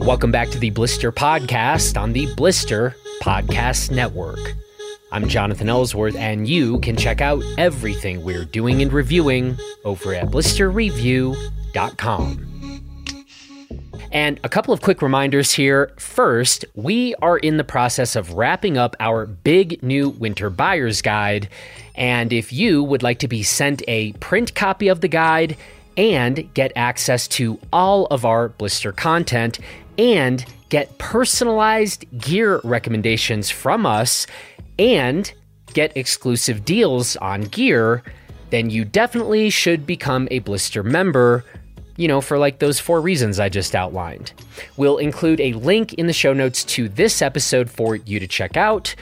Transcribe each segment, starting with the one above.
Welcome back to the Blister Podcast on the Blister Podcast Network. I'm Jonathan Ellsworth, and you can check out everything we're doing and reviewing over at blisterreview.com. And a couple of quick reminders here. First, we are in the process of wrapping up our big new winter buyer's guide. And if you would like to be sent a print copy of the guide and get access to all of our blister content and get personalized gear recommendations from us and get exclusive deals on gear, then you definitely should become a blister member you know, for like those four reasons I just outlined. We'll include a link in the show notes to this episode for you to check out,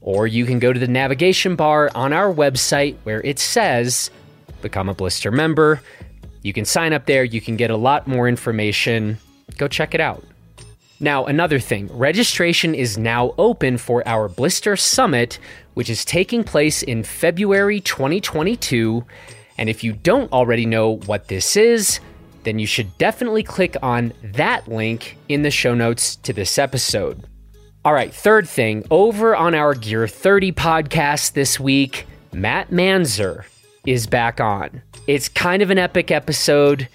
or you can go to the navigation bar on our website where it says Become a Blister member. You can sign up there, you can get a lot more information. Go check it out. Now, another thing registration is now open for our Blister Summit, which is taking place in February 2022. And if you don't already know what this is, then you should definitely click on that link in the show notes to this episode. All right, third thing over on our Gear 30 podcast this week, Matt Manzo is back on. It's kind of an epic episode.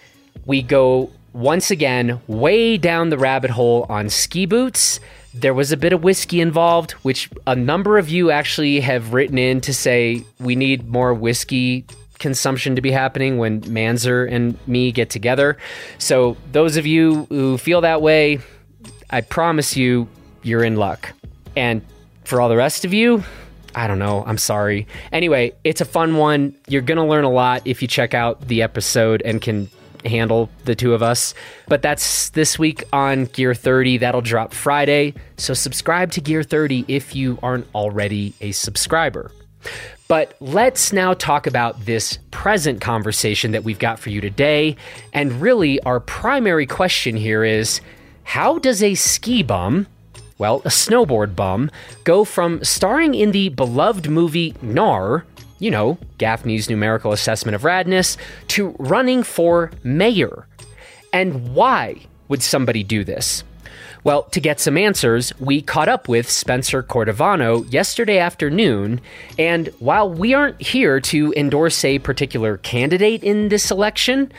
We go once again way down the rabbit hole on ski boots. There was a bit of whiskey involved, which a number of you actually have written in to say we need more whiskey consumption to be happening when Manzo and me get together. So, those of you who feel that way, I promise you, you're in luck. And for all the rest of you, I don't know. I'm sorry. Anyway, it's a fun one. You're going to learn a lot if you check out the episode and can handle the two of us. But that's this week on Gear 30. That'll drop Friday. So subscribe to Gear 30 if you aren't already a subscriber. But let's now talk about this present conversation that we've got for you today. And really, our primary question here is how does a ski bum, well, a snowboard bum, go from starring in the beloved movie Gnar, you know, Gaffney's numerical assessment of radness, to running for mayor? And why would somebody do this? Well, to get some answers, we caught up with Spencer Cordovano yesterday afternoon. And while we aren't here to endorse a particular candidate in this election,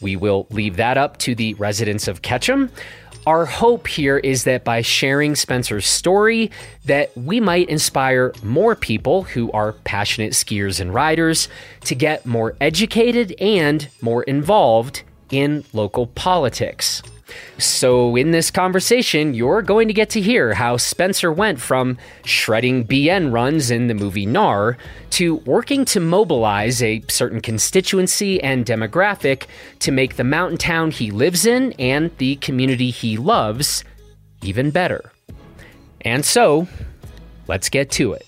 we will leave that up to the residents of Ketchum. Our hope here is that by sharing Spencer's story, that we might inspire more people who are passionate skiers and riders to get more educated and more involved in local politics. So, in this conversation, you're going to get to hear how Spencer went from shredding BN runs in the movie GNAR to working to mobilize a certain constituency and demographic to make the mountain town he lives in and the community he loves even better. And so, let's get to it.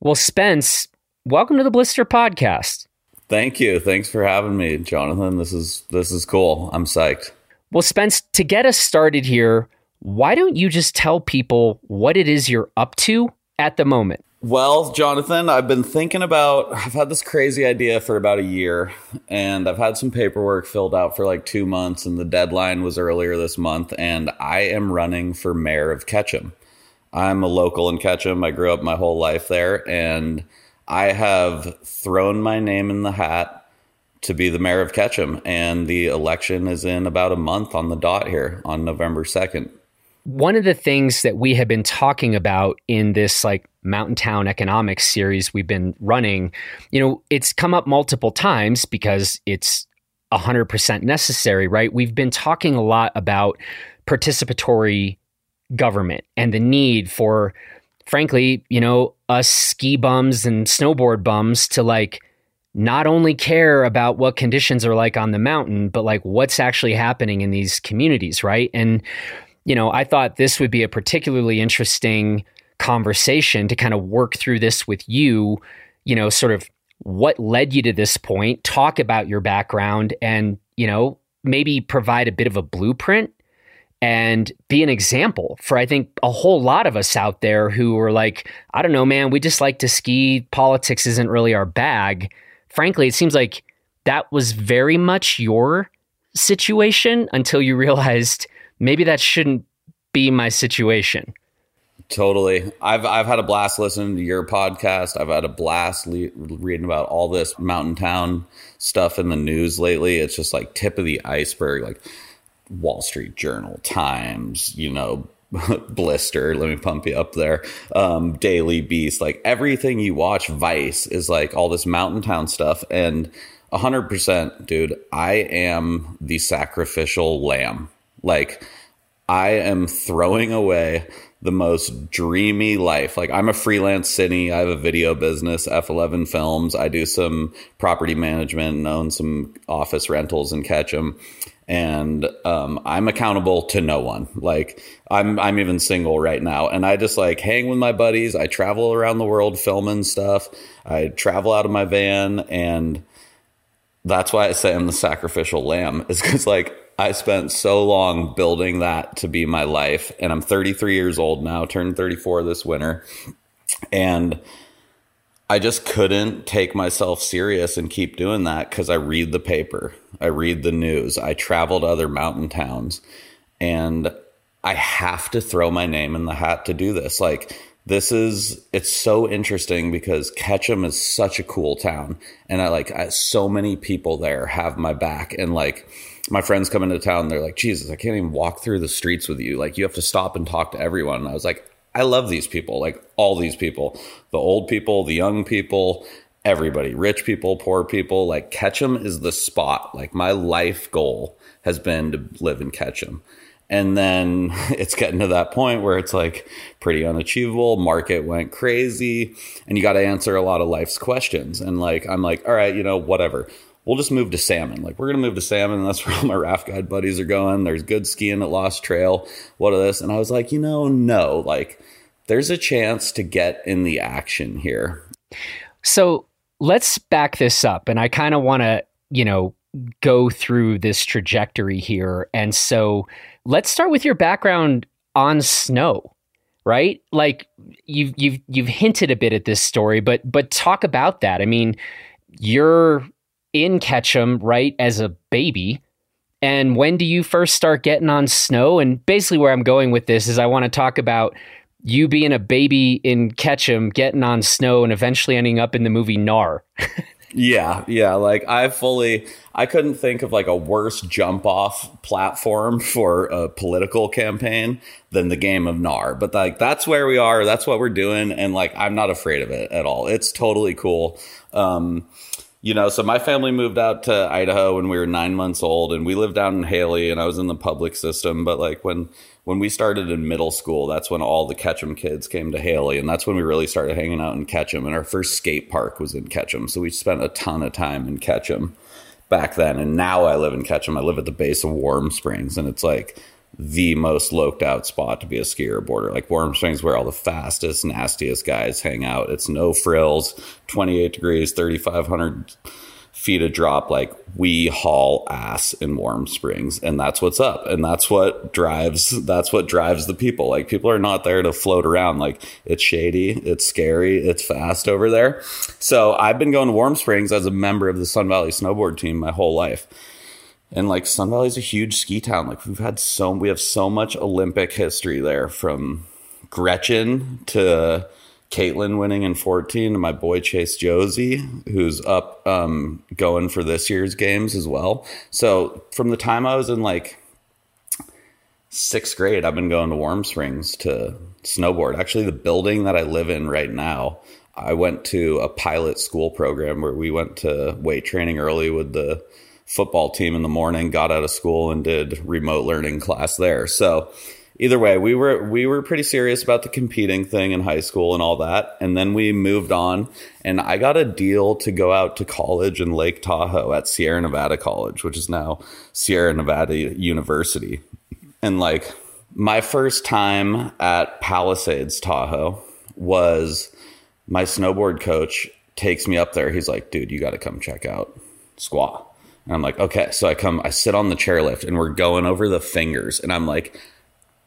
Well, Spence, welcome to the Blister Podcast. Thank you. Thanks for having me, Jonathan. This is this is cool. I'm psyched. Well, Spence, to get us started here, why don't you just tell people what it is you're up to at the moment? Well, Jonathan, I've been thinking about I've had this crazy idea for about a year and I've had some paperwork filled out for like 2 months and the deadline was earlier this month and I am running for mayor of Ketchum. I'm a local in Ketchum. I grew up my whole life there and I have thrown my name in the hat to be the mayor of Ketchum, and the election is in about a month on the dot here on November 2nd. One of the things that we have been talking about in this like mountain town economics series we've been running, you know, it's come up multiple times because it's 100% necessary, right? We've been talking a lot about participatory government and the need for frankly, you know, us ski bums and snowboard bums to like not only care about what conditions are like on the mountain, but like what's actually happening in these communities, right? And, you know, I thought this would be a particularly interesting conversation to kind of work through this with you, you know, sort of what led you to this point, talk about your background, and, you know, maybe provide a bit of a blueprint and be an example for I think a whole lot of us out there who are like, I don't know, man, we just like to ski. Politics isn't really our bag. Frankly, it seems like that was very much your situation until you realized maybe that shouldn't be my situation. Totally. I've I've had a blast listening to your podcast. I've had a blast le- reading about all this mountain town stuff in the news lately. It's just like tip of the iceberg, like Wall Street Journal, Times, you know, Blister. Let me pump you up there. Um, Daily Beast, like everything you watch, Vice is like all this mountain town stuff, and hundred percent, dude. I am the sacrificial lamb. Like I am throwing away the most dreamy life. Like I'm a freelance city. I have a video business, F11 Films. I do some property management and own some office rentals in Ketchum. And um, I'm accountable to no one. Like I'm, I'm even single right now, and I just like hang with my buddies. I travel around the world filming stuff. I travel out of my van, and that's why I say I'm the sacrificial lamb. Is because like I spent so long building that to be my life. And I'm 33 years old now, turned 34 this winter. And I just couldn't take myself serious and keep doing that because I read the paper, I read the news, I travel to other mountain towns, and I have to throw my name in the hat to do this. Like, this is it's so interesting because Ketchum is such a cool town, and I like I, so many people there have my back, and like my friends come into town, they're like, Jesus, I can't even walk through the streets with you. Like, you have to stop and talk to everyone. And I was like, I love these people, like all these people, the old people, the young people, everybody, rich people, poor people. Like, Ketchum is the spot. Like, my life goal has been to live in Ketchum. And then it's getting to that point where it's like pretty unachievable. Market went crazy, and you got to answer a lot of life's questions. And like, I'm like, all right, you know, whatever we'll just move to salmon. Like we're gonna move to salmon, that's where all my raft guide buddies are going. There's good skiing at Lost Trail. What of this? And I was like, you know, no, like there's a chance to get in the action here. So let's back this up, and I kind of want to, you know, go through this trajectory here. And so let's start with your background on snow right like you've you've you've hinted a bit at this story but but talk about that i mean you're in Ketchum right as a baby. And when do you first start getting on snow? And basically, where I'm going with this is I want to talk about you being a baby in Ketchum, getting on snow, and eventually ending up in the movie GNAR. yeah, yeah. Like I fully, I couldn't think of like a worse jump off platform for a political campaign than the game of GNAR. But like that's where we are. That's what we're doing, and like I'm not afraid of it at all. It's totally cool. Um, you know, so my family moved out to Idaho when we were nine months old, and we lived down in Hailey, and I was in the public system. But like when when we started in middle school, that's when all the Ketchum kids came to Hailey, and that's when we really started hanging out in Ketchum. And our first skate park was in Ketchum, so we spent a ton of time in Ketchum back then. And now I live in Ketchum. I live at the base of Warm Springs, and it's like the most loked out spot to be a skier boarder. Like Warm Springs, where all the fastest, nastiest guys hang out. It's no frills, 28 degrees, 3,500 feet of drop. Like we haul ass in Warm Springs, and that's what's up. And that's what drives. That's what drives the people. Like people are not there to float around. Like it's shady, it's scary, it's fast over there. So I've been going to Warm Springs as a member of the Sun Valley snowboard team my whole life and like Sun Valley is a huge ski town. Like we've had so we have so much Olympic history there from Gretchen to Kaitlyn winning in 14 and my boy Chase Josey, who's up um, going for this year's games as well. So from the time I was in like sixth grade, I've been going to Warm Springs to snowboard. Actually, the building that I live in right now, I went to a pilot school program where we went to weight training early with the football team in the morning, got out of school and did remote learning class there. So either way, we were we were pretty serious about the competing thing in high school and all that. And then we moved on and I got a deal to go out to college in Lake Tahoe at Sierra Nevada College, which is now Sierra Nevada University. And like my first time at Palisades Tahoe was my snowboard coach takes me up there. He's like, dude, you got to come check out Squaw. And I'm like, okay. So I come, I sit on the chairlift and we're going over the fingers. And I'm like,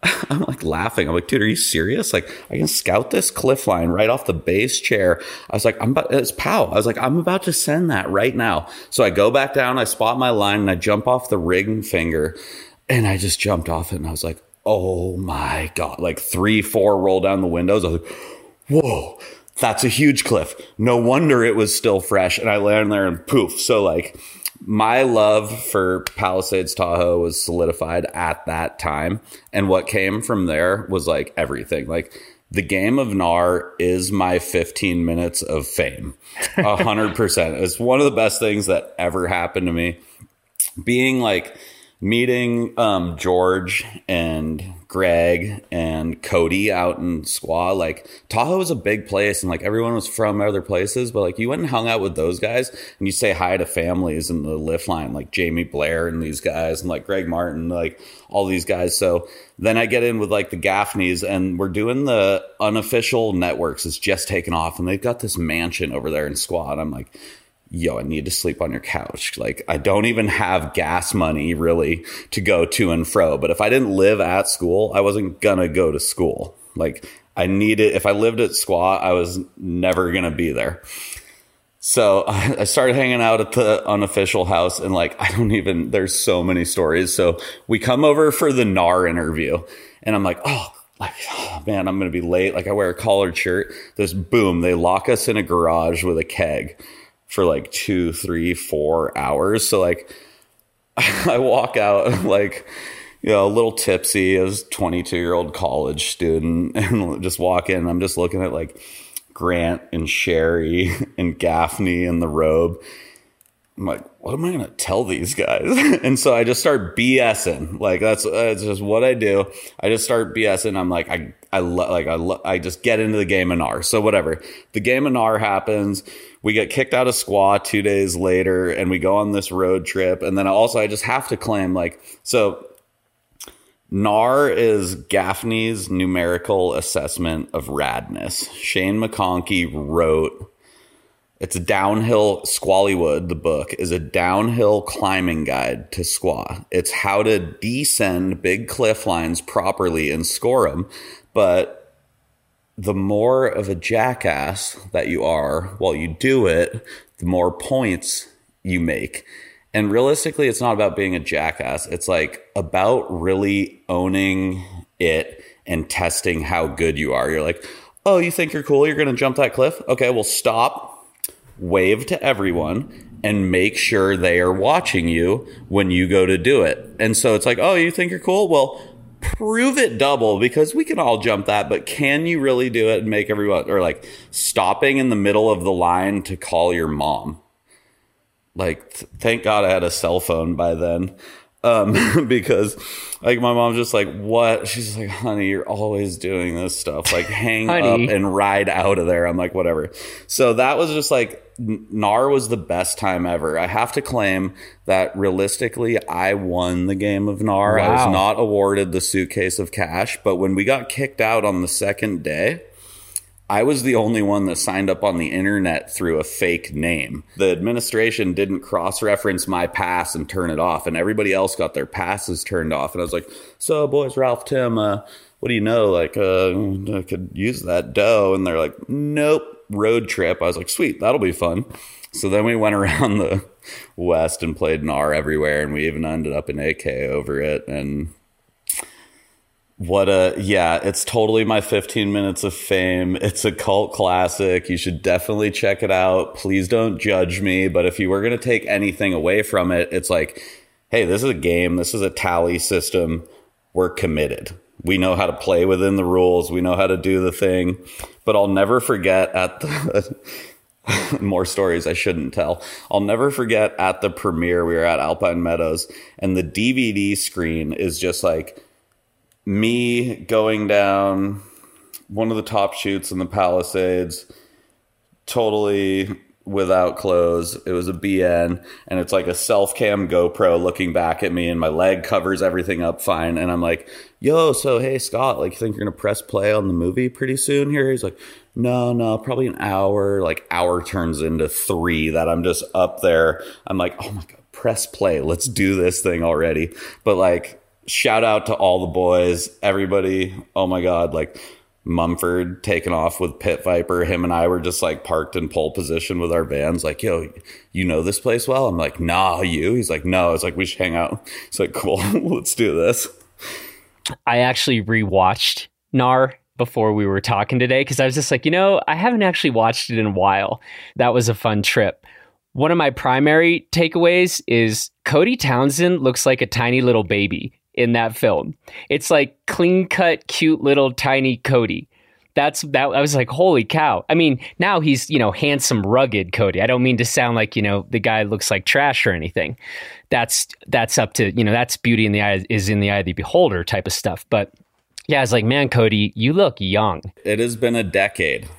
I'm like laughing. I'm like, dude, are you serious? Like, I can scout this cliff line right off the base chair. I was like, I'm about, it's pow. I was like, I'm about to send that right now. So I go back down, I spot my line, and I jump off the ring finger. And I just jumped off it, and I was like, oh my God. Like three, four roll down the windows. I was like, whoa, that's a huge cliff. No wonder it was still fresh. And I landed there and poof. So, like, my love for Palisades Tahoe was solidified at that time. And what came from there was like everything. Like the game of GNAR is my 15 minutes of fame. A hundred percent. It's one of the best things that ever happened to me. Being like meeting um, George and Greg and Cody out in Squaw. Like Tahoe was a big place and like everyone was from other places, but like you went and hung out with those guys and you say hi to families in the lift line, like Jamie Blair and these guys and like Greg Martin, like all these guys. So then I get in with like the Gaffneys and we're doing the unofficial networks. It's just taken off and they've got this mansion over there in Squaw. And I'm like, yo, I need to sleep on your couch. Like, I don't even have gas money really to go to and fro. But if I didn't live at school, I wasn't gonna go to school. Like, I needed, if I lived at Squaw, I was never gonna be there. So I started hanging out at the unofficial house and like, I don't even, there's so many stories. So we come over for the GNAR interview and I'm like, oh, like, oh man, I'm going to be late. Like I wear a collared shirt. This boom, they lock us in a garage with a keg for like two, three, four hours. So like I walk out like you know, a little tipsy as 22 year old college student and just walk in. I'm just looking at like Grant and Sherry and Gaffney in the robe. I'm like, what am I going to tell these guys? and so I just start BSing. Like that's, that's just what I do. I just start BSing. I'm like, I, I lo- like, I, lo- I just get into the game of GNAR. So whatever the game of GNAR happens we get kicked out of Squaw two days later and we go on this road trip. And then also, I just have to claim, like, so GNAR is Gaffney's numerical assessment of radness. Shane McConkey wrote, it's a downhill, Squallywood, the book, is a downhill climbing guide to Squaw. It's how to descend big cliff lines properly and score them. But the more of a jackass that you are while you do it, the more points you make. And realistically, it's not about being a jackass. It's like about really owning it and testing how good you are. You're like, oh, you think you're cool? You're going to jump that cliff? Okay, well, stop, wave to everyone, and make sure they are watching you when you go to do it. And so it's like, oh, you think you're cool? Well, prove it double because we can all jump that, but can you really do it and make everyone or like stopping in the middle of the line to call your mom? Like, th- thank God I had a cell phone by then. Um, because like my mom's just like, what? She's like, honey, you're always doing this stuff. Like, hang up and ride out of there. I'm like, whatever. So that was just like GNAR was the best time ever. I have to claim that realistically, I won the game of GNAR. Wow. I was not awarded the suitcase of cash, but when we got kicked out on the second day, I was the only one that signed up on the internet through a fake name. The administration didn't cross reference my pass and turn it off, and everybody else got their passes turned off. And I was like, So, boys, Ralph, Tim, uh, what do you know? Like, uh, I could use that dough. And they're like, Nope road trip. I was like, sweet, that'll be fun. So then we went around the West and played GNAR everywhere, and we even ended up in AK over it. And what a yeah, it's totally my 15 minutes of fame. It's a cult classic. You should definitely check it out. Please don't judge me, but if you were going to take anything away from it, it's like, hey, this is a game. This is a tally system. We're committed. We know how to play within the rules. We know how to do the thing. But I'll never forget at the more stories I shouldn't tell. I'll never forget at the premiere we were at Alpine Meadows and the DVD screen is just like me going down one of the top shoots in the Palisades, totally without clothes. It was a BN and it's like a self cam GoPro looking back at me and my leg covers everything up fine. And I'm like, yo, so hey, Scott, like, you think you're to press play on the movie pretty soon here? He's like, no, no, probably an hour. Like, hour turns into three that I'm just up there. I'm like, oh my God, press play. Let's do this thing already. But like, shout out to all the boys, everybody. Oh my God. Like, Mumford taking off with Pit Viper. Him and I were just like parked in pole position with our vans. Like, yo, you know this place well? I'm like, nah, you? He's like, no. It's like, we should hang out. It's like, cool, let's do this. I actually rewatched GNAR before we were talking today because I was just like, you know, I haven't actually watched it in a while. That was a fun trip. One of my primary takeaways is Cody Townsend looks like a tiny little baby in that film. It's like clean cut, cute little tiny Cody. That's that. I was like, holy cow. I mean, now he's, you know, handsome, rugged Cody. I don't mean to sound like, you know, the guy looks like trash or anything. That's, that's up to, you know, that's beauty in the eye is in the eye of the beholder type of stuff. But yeah, it's like, man, Cody, you look young. It has been a decade.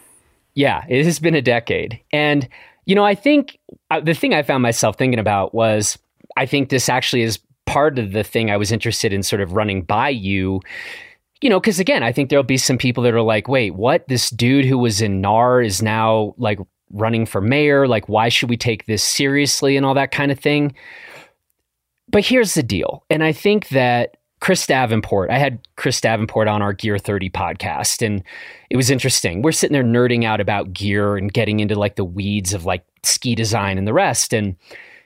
Yeah, it has been a decade. And, you know, I think uh, the thing I found myself thinking about was I think this actually is part of the thing I was interested in sort of running by you. You know, because again, I think there'll be some people that are like, wait, what? This dude who was in GNAR is now like running for mayor. Like, why should we take this seriously and all that kind of thing? But here's the deal. And I think that Chris Davenport, I had Chris Davenport on our Gear 30 podcast, and it was interesting. We're sitting there nerding out about gear and getting into like the weeds of like ski design and the rest. And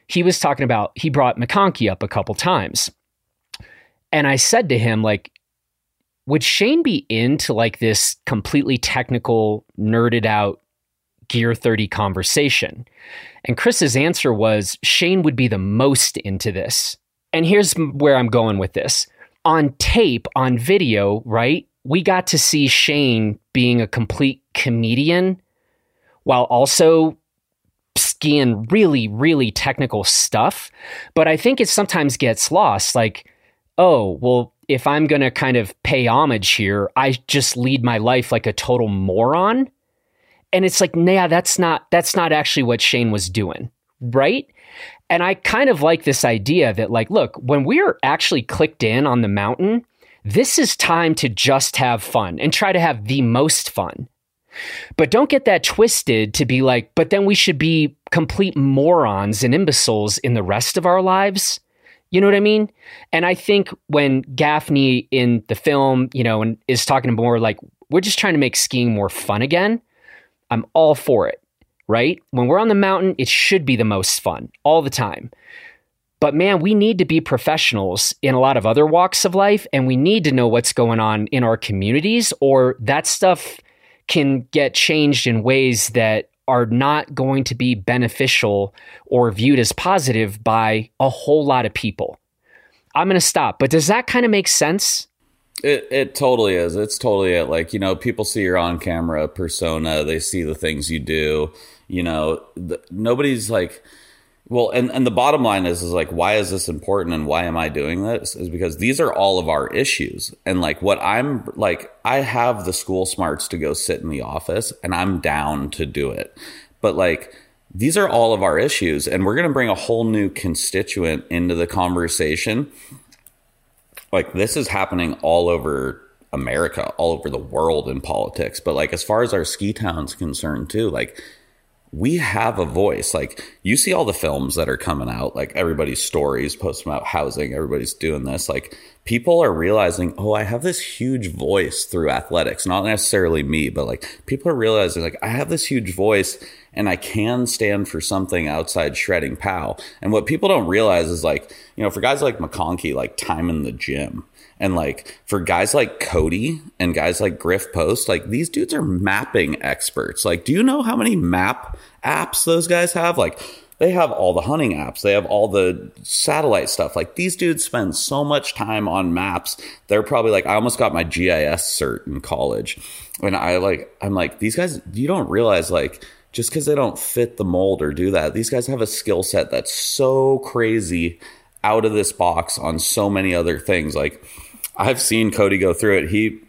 he was talking about he brought McConkey up a couple times. And I said to him, like, would Shane be into like this completely technical, nerded out Gear 30 conversation? And Chris's answer was Shane would be the most into this. And here's where I'm going with this. On tape, on video, right? We got to see Shane being a complete comedian while also skiing really, really technical stuff. But I think it sometimes gets lost. Like, oh, well, if I'm going to kind of pay homage here, I just lead my life like a total moron. And it's like, nah, that's not that's not actually what Shane was doing, right? And I kind of like this idea that like, look, when we're actually clicked in on the mountain, this is time to just have fun and try to have the most fun. But don't get that twisted to be like, but then we should be complete morons and imbeciles in the rest of our lives. You know what I mean? And I think when Gaffney in the film, you know, and is talking more like, we're just trying to make skiing more fun again, I'm all for it, right? When we're on the mountain, it should be the most fun all the time. But man, we need to be professionals in a lot of other walks of life, and we need to know what's going on in our communities, or that stuff can get changed in ways that are not going to be beneficial or viewed as positive by a whole lot of people. I'm going to stop, but does that kind of make sense? It it totally is. It's totally it. Like you know, people see your on camera persona. They see the things you do. You know, the, nobody's like well, and, and the bottom line is is like why is this important and why am I doing this? Is because these are all of our issues. And like what I'm like I have the school smarts to go sit in the office and I'm down to do it. But like these are all of our issues and we're going to bring a whole new constituent into the conversation. Like this is happening all over America, all over the world in politics. But like as far as our ski town's concerned too, like we have a voice. Like you see all the films that are coming out, like everybody's stories posting about housing, everybody's doing this. Like people are realizing, oh, I have this huge voice through athletics. Not necessarily me, but like people are realizing, like, I have this huge voice and I can stand for something outside shredding pow. And what people don't realize is like, you know, for guys like McConkey, like time in the gym. And like for guys like Cody and guys like Griff Post, like these dudes are mapping experts. Like, do you know how many map apps those guys have? Like, they have all the hunting apps, they have all the satellite stuff. Like, these dudes spend so much time on maps. They're probably like, I almost got my GIS cert in college. And I like, I'm like, these guys, you don't realize like, just because they don't fit the mold or do that, these guys have a skill set that's so crazy out of this box on so many other things. Like, I've seen Cody go through it. He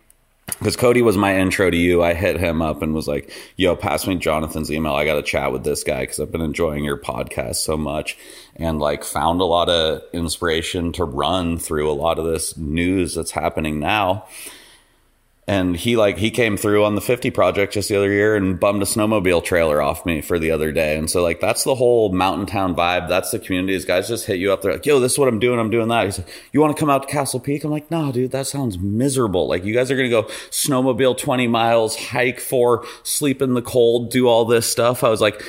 because Cody was my intro to you. I hit him up and was like, "Yo, pass me Jonathan's email. I got to chat with this guy because I've been enjoying your podcast so much." And like, found a lot of inspiration to run through a lot of this news that's happening now. And he like he came through on the 50 project just the other year and bummed a snowmobile trailer off me for the other day. And so like that's the whole mountain town vibe. That's the community These guys just hit you up. They're like yo this is what i'm doing. I'm doing that. He's like you want to come out to castle peak? I'm like no dude that sounds miserable. Like you guys are gonna go snowmobile 20 miles hike for sleep in the cold do all this stuff. I was like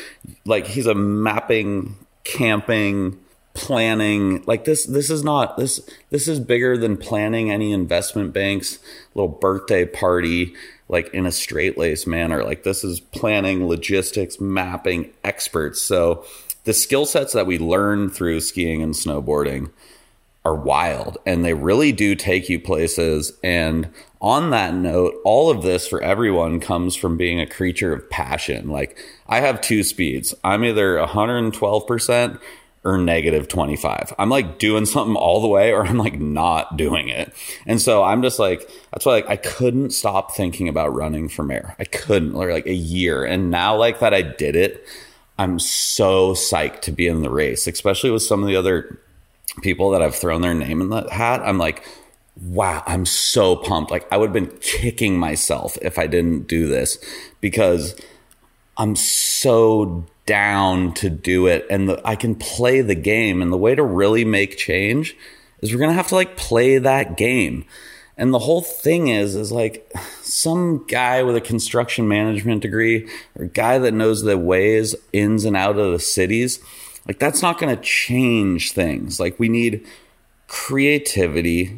like he's a mapping camping planning like this this is not this this is bigger than planning any investment bank's little birthday party like in a straight lace manner. Like this is planning logistics mapping experts. So the skill sets that we learn through skiing and snowboarding are wild and they really do take you places. And on that note all of this for everyone comes from being a creature of passion. Like i have two speeds. I'm either 112% or negative 25. I'm like doing something all the way or I'm like not doing it. And so I'm just like, that's why like I couldn't stop thinking about running for mayor. I couldn't like a year. And now like that I did it, I'm so psyched to be in the race, especially with some of the other people that I've thrown their name in the hat. I'm like, wow, I'm so pumped. Like I would have been kicking myself if I didn't do this because I'm so down to do it and the, I can play the game. And the way to really make change is we're going to have to like play that game. And the whole thing is, is like some guy with a construction management degree or guy that knows the ways ins and out of the cities, like that's not going to change things. Like we need creativity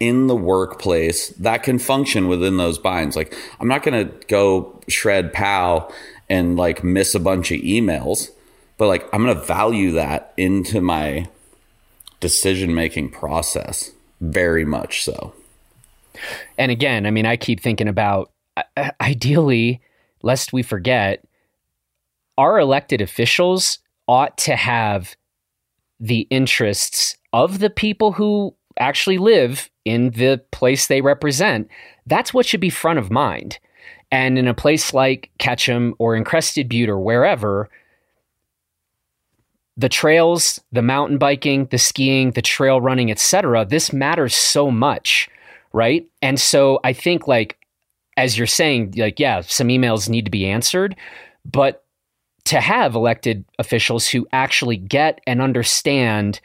in the workplace that can function within those binds. Like I'm not going to go shred POW and like miss a bunch of emails, but like I'm going to value that into my decision making process very much so. And again, I mean, I keep thinking about ideally, lest we forget, our elected officials ought to have the interests of the people who actually live in the place they represent. That's what should be front of mind. And in a place like Ketchum or in Crested Butte or wherever, the trails, the mountain biking, the skiing, the trail running, etc., this matters so much, right? And so I think like as you're saying, like, yeah, some emails need to be answered, but to have elected officials who actually get and understand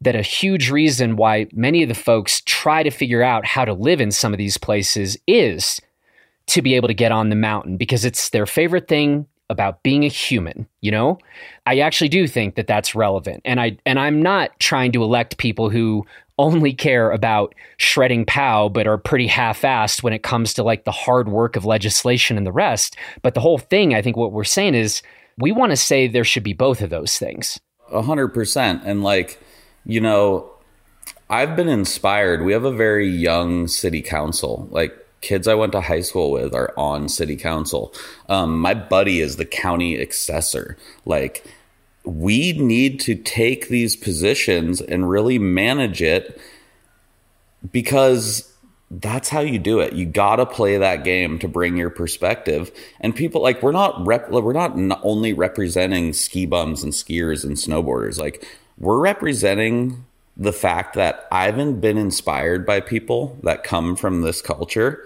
that a huge reason why many of the folks try to figure out how to live in some of these places is to be able to get on the mountain because it's their favorite thing about being a human you know? I actually do think that that's relevant. And i and i'm not trying to elect people who only care about shredding pow but are pretty half-assed when it comes to like the hard work of legislation and the rest. But the whole thing i think what we're saying is we want to say there should be both of those things. A hundred percent. And like you know i've been inspired we have a very young city council like kids I went to high school with are on city council. Um, my buddy is the county assessor. Like, we need to take these positions and really manage it because that's how you do it. You got to play that game to bring your perspective. And people like we're not rep, we're not only representing ski bums and skiers and snowboarders. Like we're representing the fact that I haven't been inspired by people that come from this culture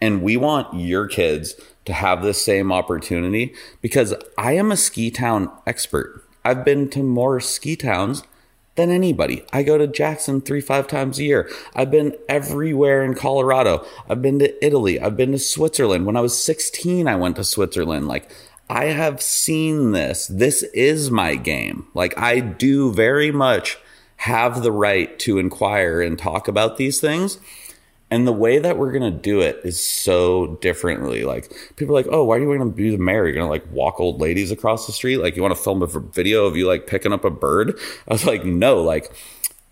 and we want your kids to have the same opportunity because I am a ski town expert. I've been to more ski towns than anybody. I go to Jackson three, five times a year. I've been everywhere in Colorado. I've been to Italy. I've been to Switzerland. When I was 16, I went to Switzerland. Like, I have seen this. This is my game. Like, I do very much have the right to inquire and talk about these things. And the way that we're gonna do it is so differently. Like people are like, oh, why are you gonna be the mayor? You're gonna like walk old ladies across the street? Like you want to film a video of you like picking up a bird? I was like, no. Like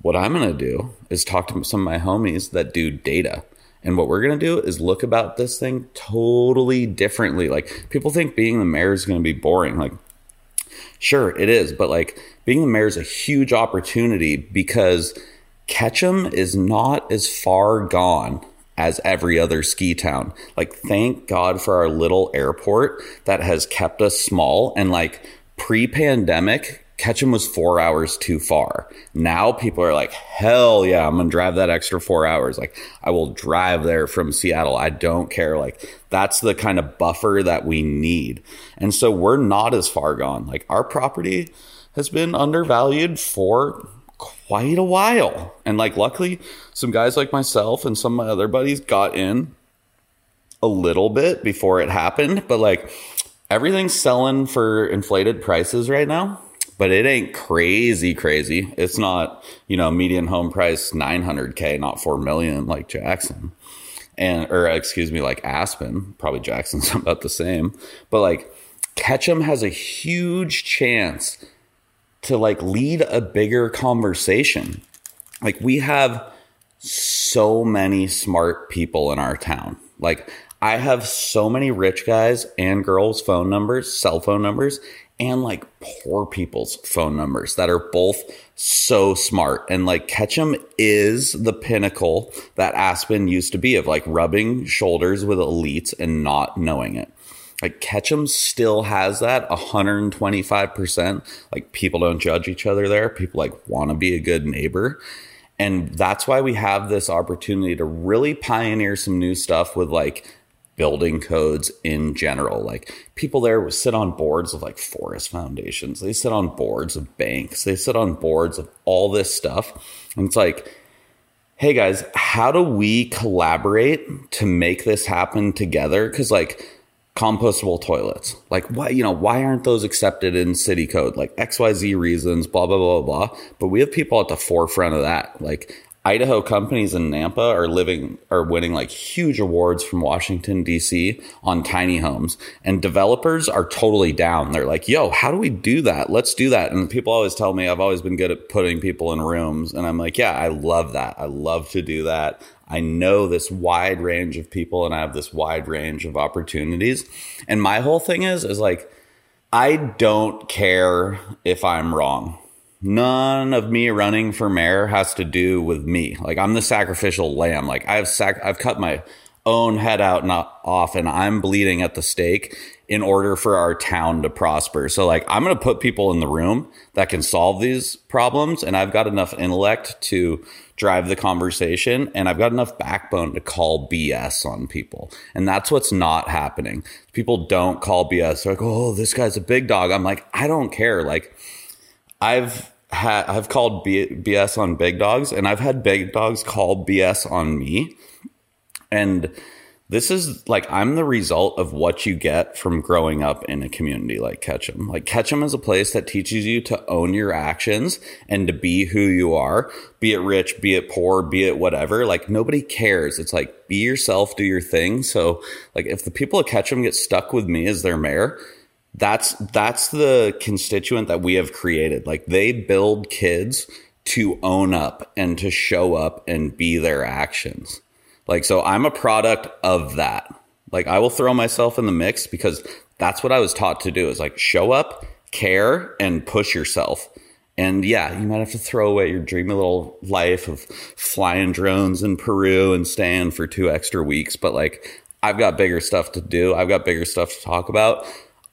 what I'm gonna do is talk to some of my homies that do data. And what we're going to do is look about this thing totally differently. Like people think being the mayor is going to be boring. Like sure it is, but like being the mayor is a huge opportunity because Ketchum is not as far gone as every other ski town. Like, thank God for our little airport that has kept us small. And like pre pandemic, Ketchum was four hours too far. Now people are like, hell yeah, I'm gonna drive that extra four hours. Like I will drive there from Seattle. I don't care. Like that's the kind of buffer that we need. And so we're not as far gone. Like our property has been undervalued for quite a while. And like luckily some guys like myself and some of my other buddies got in a little bit before it happened, but like everything's selling for inflated prices right now but it ain't crazy crazy. It's not, you know, median home price 900k, not 4 million like Jackson. And or excuse me, like Aspen, probably Jackson's about the same. But like Ketchum has a huge chance to like lead a bigger conversation. Like we have so many smart people in our town. Like I have so many rich guys and girls' phone numbers, cell phone numbers, and like poor people's phone numbers that are both so smart. And like Ketchum is the pinnacle that Aspen used to be of like rubbing shoulders with elites and not knowing it. Like Ketchum still has that 125%. Like people don't judge each other there. People like want to be a good neighbor. And that's why we have this opportunity to really pioneer some new stuff with like building codes in general. Like people there would sit on boards of like forest foundations. They sit on boards of banks. They sit on boards of all this stuff. And it's like, hey guys, how do we collaborate to make this happen together? Cause like compostable toilets, like why, you know, why aren't those accepted in city code? Like XYZ reasons, blah, blah, blah, blah. But we have people at the forefront of that. Like Idaho companies in Nampa are living are winning like huge awards from Washington D.C. on tiny homes, and developers are totally down. They're like, "Yo, how do we do that? Let's do that." And people always tell me I've always been good at putting people in rooms, and I'm like, "Yeah, I love that. I love to do that." I know this wide range of people, and I have this wide range of opportunities. And my whole thing is is like, I don't care if I'm wrong none of me running for mayor has to do with me. Like I'm the sacrificial lamb. Like I've sac- I've cut my own head out not off and I'm bleeding at the stake in order for our town to prosper. So like I'm going to put people in the room that can solve these problems and I've got enough intellect to drive the conversation and I've got enough backbone to call BS on people. And that's what's not happening. People don't call BS. They're like, "Oh, this guy's a big dog." I'm like, "I don't care." Like I've had I've called B- BS on big dogs, and I've had big dogs call BS on me, and this is like I'm the result of what you get from growing up in a community like Ketchum. Like Ketchum is a place that teaches you to own your actions and to be who you are, be it rich, be it poor, be it whatever. Like nobody cares. It's like be yourself, do your thing. So like if the people of Ketchum get stuck with me as their mayor, that's that's the constituent that we have created. Like they build kids to own up and to show up and be their actions. Like so i'm a product of that. Like i will throw myself in the mix because that's what i was taught to do is like show up care and push yourself. And yeah you might have to throw away your dreamy little life of flying drones in peru and staying for two extra weeks. But like i've got bigger stuff to do. I've got bigger stuff to talk about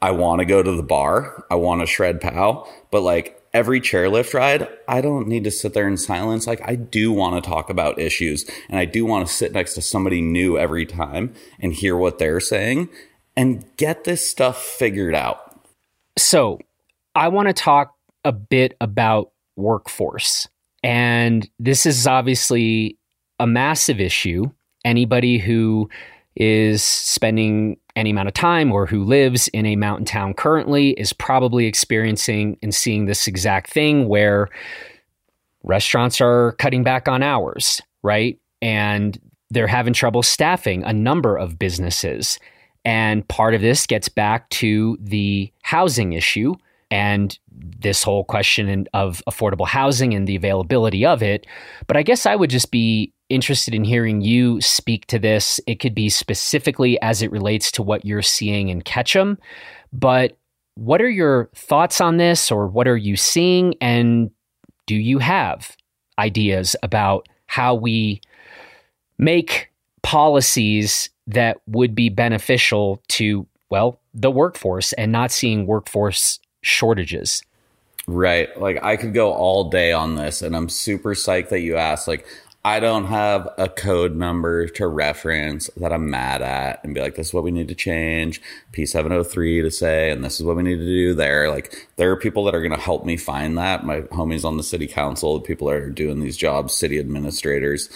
I want to go to the bar. I want to shred pow. But like every chairlift ride, I don't need to sit there in silence. Like I do want to talk about issues and I do want to sit next to somebody new every time and hear what they're saying and get this stuff figured out. So I want to talk a bit about workforce. And this is obviously a massive issue. Anybody who is spending any amount of time or who lives in a mountain town currently is probably experiencing and seeing this exact thing where restaurants are cutting back on hours, right? And they're having trouble staffing a number of businesses. And part of this gets back to the housing issue and this whole question of affordable housing and the availability of it. But I guess I would just be interested in hearing you speak to this. It could be specifically as it relates to what you're seeing in Ketchum, but what are your thoughts on this or what are you seeing? And do you have ideas about how we make policies that would be beneficial to, well, the workforce and not seeing workforce shortages? Right. Like I could go all day on this and I'm super psyched that you asked. Like I don't have a code number to reference that I'm mad at and be like, this is what we need to change, P703 to say, and this is what we need to do there. Like, there are people that are going to help me find that. My homies on the city council, the people that are doing these jobs, city administrators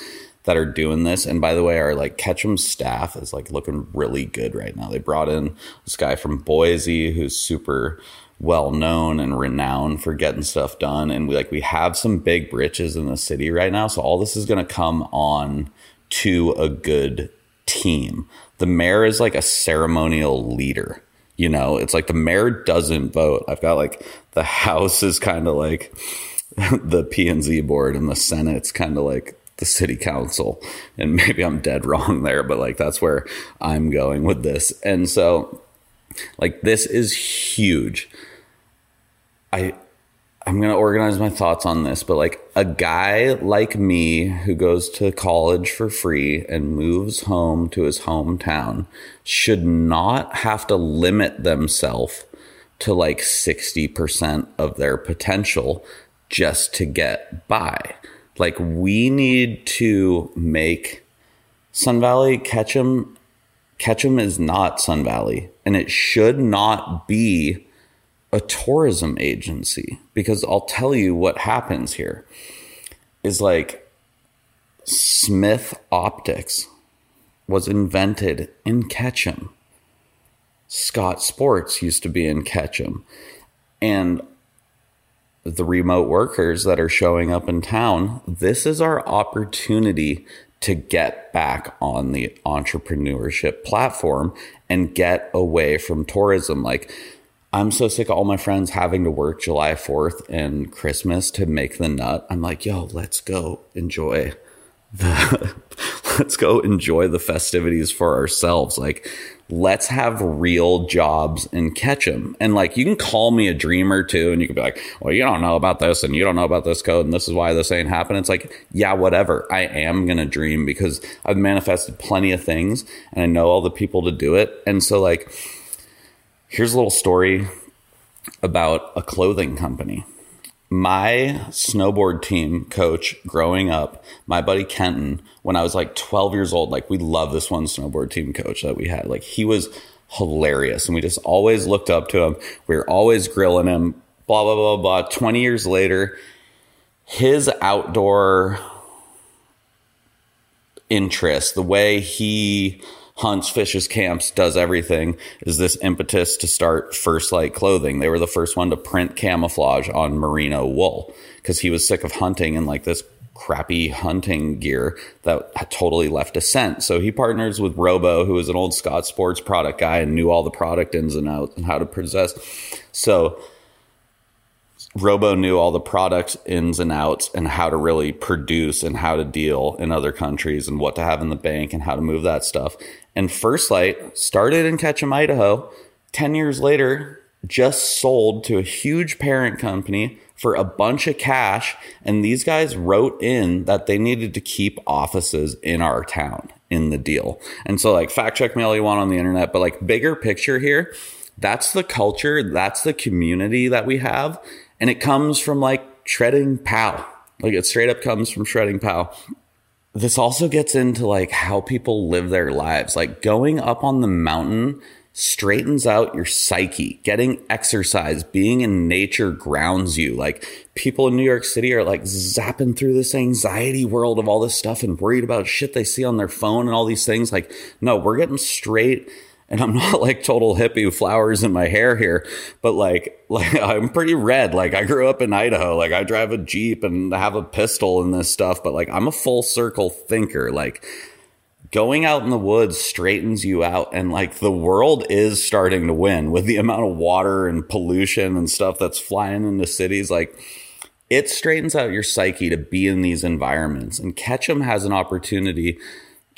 that are doing this. And by the way, our like Ketchum staff is like looking really good right now. They brought in this guy from Boise who's super well known and renowned for getting stuff done. And we like we have some big britches in the city right now. So all this is going to come on to a good team. The mayor is like a ceremonial leader you know? It's like the mayor doesn't vote. I've got like the house is kind of like the p&z board and the senate's kind of like the city council. And maybe i'm dead wrong there but like that's where i'm going with this. And so like this is huge I I'm to organize my thoughts on this, but like a guy like me who goes to college for free and moves home to his hometown should not have to limit themselves to like 60% of their potential just to get by. Like we need to make Sun Valley Ketchum Ketchum is not Sun Valley and it should not be a tourism agency because I'll tell you what happens here is like Smith Optics was invented in Ketchum. Scott Sports used to be in Ketchum. And the remote workers that are showing up in town, this is our opportunity to get back on the entrepreneurship platform and get away from tourism. Like, I'm so sick of all my friends having to work July 4th and Christmas to make the nut. I'm like, yo, let's go enjoy the let's go enjoy the festivities for ourselves. Like, let's have real jobs and Ketchum. And like, you can call me a dreamer too, and you can be like, well, you don't know about this, and you don't know about this code, and this is why this ain't happening. It's like, yeah, whatever. I am gonna dream because I've manifested plenty of things, and I know all the people to do it. And so, like, Here's a little story about a clothing company. My snowboard team coach growing up, my buddy Kenton, when I was like 12 years old, like we love this one snowboard team coach that we had. Like he was hilarious and we just always looked up to him. We were always grilling him, blah, blah, blah, blah. 20 years later, his outdoor interest, the way he hunts, fishes, camps, does everything is this impetus to start First Lite Clothing. They were the first one to print camouflage on merino wool because he was sick of hunting and like this crappy hunting gear that totally left a scent. So he partners with Robo, who is an old Scott Sports product guy and knew all the product ins and outs and how to possess. So Robo knew all the products ins and outs and how to really produce and how to deal in other countries and what to have in the bank and how to move that stuff. And First Lite started in Ketchum, Idaho. 10 years later, just sold to a huge parent company for a bunch of cash. And these guys wrote in that they needed to keep offices in our town in the deal. And so, like, fact check me all you want on the internet, but like, bigger picture here, that's the culture, that's the community that we have. And it comes from like shredding POW. Like, it straight up comes from shredding POW this also gets into like how people live their lives. Like going up on the mountain straightens out your psyche. Getting exercise, being in nature grounds you. Like people in New York City are like zapping through this anxiety world of all this stuff and worried about shit they see on their phone and all these things. Like, no, we're getting straight and I'm not like total hippie with flowers in my hair here, but like, like I'm pretty red. Like I grew up in Idaho. Like I drive a Jeep and have a pistol and this stuff, but like I'm a full circle thinker. Like going out in the woods straightens you out and like the world is starting to win with the amount of water and pollution and stuff that's flying into cities. Like it straightens out your psyche to be in these environments and Ketchum has an opportunity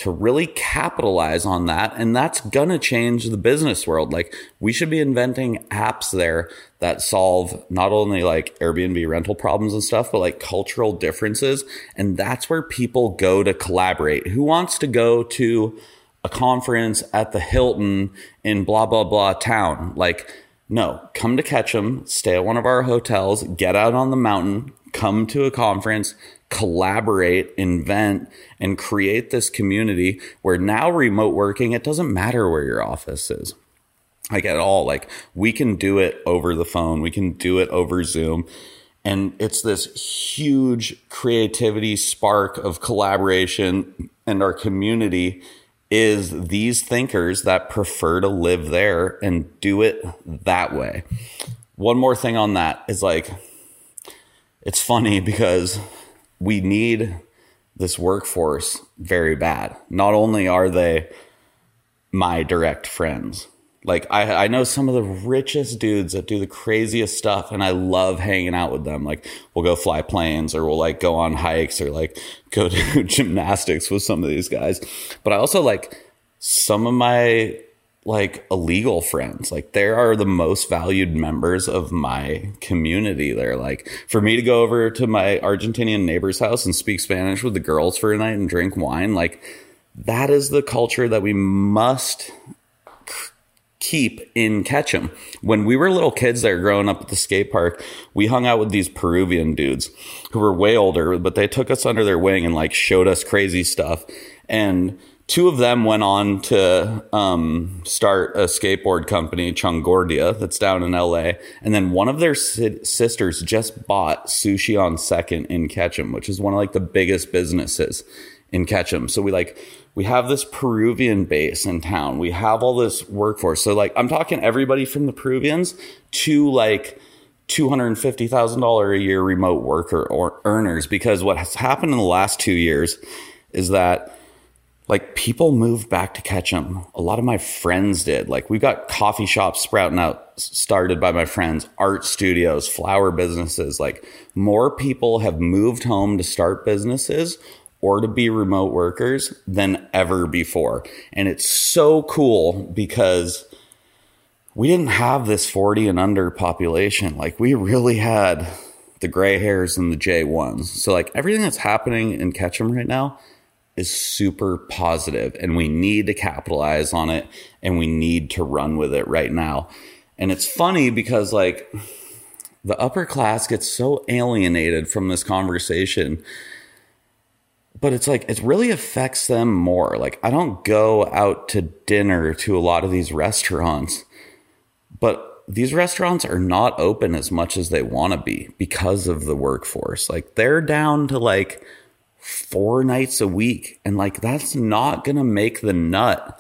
to really capitalize on that. And that's going to change the business world. Like, we should be inventing apps there that solve not only like Airbnb rental problems and stuff, but like cultural differences. And that's where people go to collaborate. Who wants to go to a conference at the Hilton in blah, blah, blah town? Like, No, come to Ketchum, stay at one of our hotels, get out on the mountain, come to a conference, collaborate, invent, and create this community where now remote working, it doesn't matter where your office is. Like at all. Like we can do it over the phone, we can do it over Zoom. And it's this huge creativity spark of collaboration, and our community is these thinkers that prefer to live there and do it that way. One more thing on that is like, it's funny because we need this workforce very bad. Not only are they my direct friends, like I, I know some of the richest dudes that do the craziest stuff and I love hanging out with them. Like we'll go fly planes or we'll like go on hikes or like go do gymnastics with some of these guys. But I also like some of my like illegal friends. Like they are the most valued members of my community. They're like for me to go over to my Argentinian neighbor's house and speak Spanish with the girls for a night and drink wine, like that is the culture that we must keep in Ketchum. When we were little kids there growing up at the skate park, we hung out with these Peruvian dudes who were way older, but they took us under their wing and like showed us crazy stuff. And two of them went on to um, start a skateboard company, Chongordia, that's down in LA. And then one of their si- sisters just bought Sushi on Second in Ketchum, which is one of like the biggest businesses in Ketchum. So we like we have this Peruvian base in town. We have all this workforce. So like I'm talking everybody from the Peruvians to like $250,000 a year remote worker or earners because what has happened in the last 2 years is that like people moved back to Ketchum. A lot of my friends did. Like we've got coffee shops sprouting out started by my friends, art studios, flower businesses. Like more people have moved home to start businesses or to be remote workers than ever before. And it's so cool because we didn't have this 40 and under population. Like we really had the gray hairs and the J1s. So like everything that's happening in Ketchum right now is super positive and we need to capitalize on it and we need to run with it right now. And it's funny because like the upper class gets so alienated from this conversation but it's like it really affects them more. Like I don't go out to dinner to a lot of these restaurants, but these restaurants are not open as much as they want to be because of the workforce. Like they're down to like four nights a week and like that's not going to make the nut.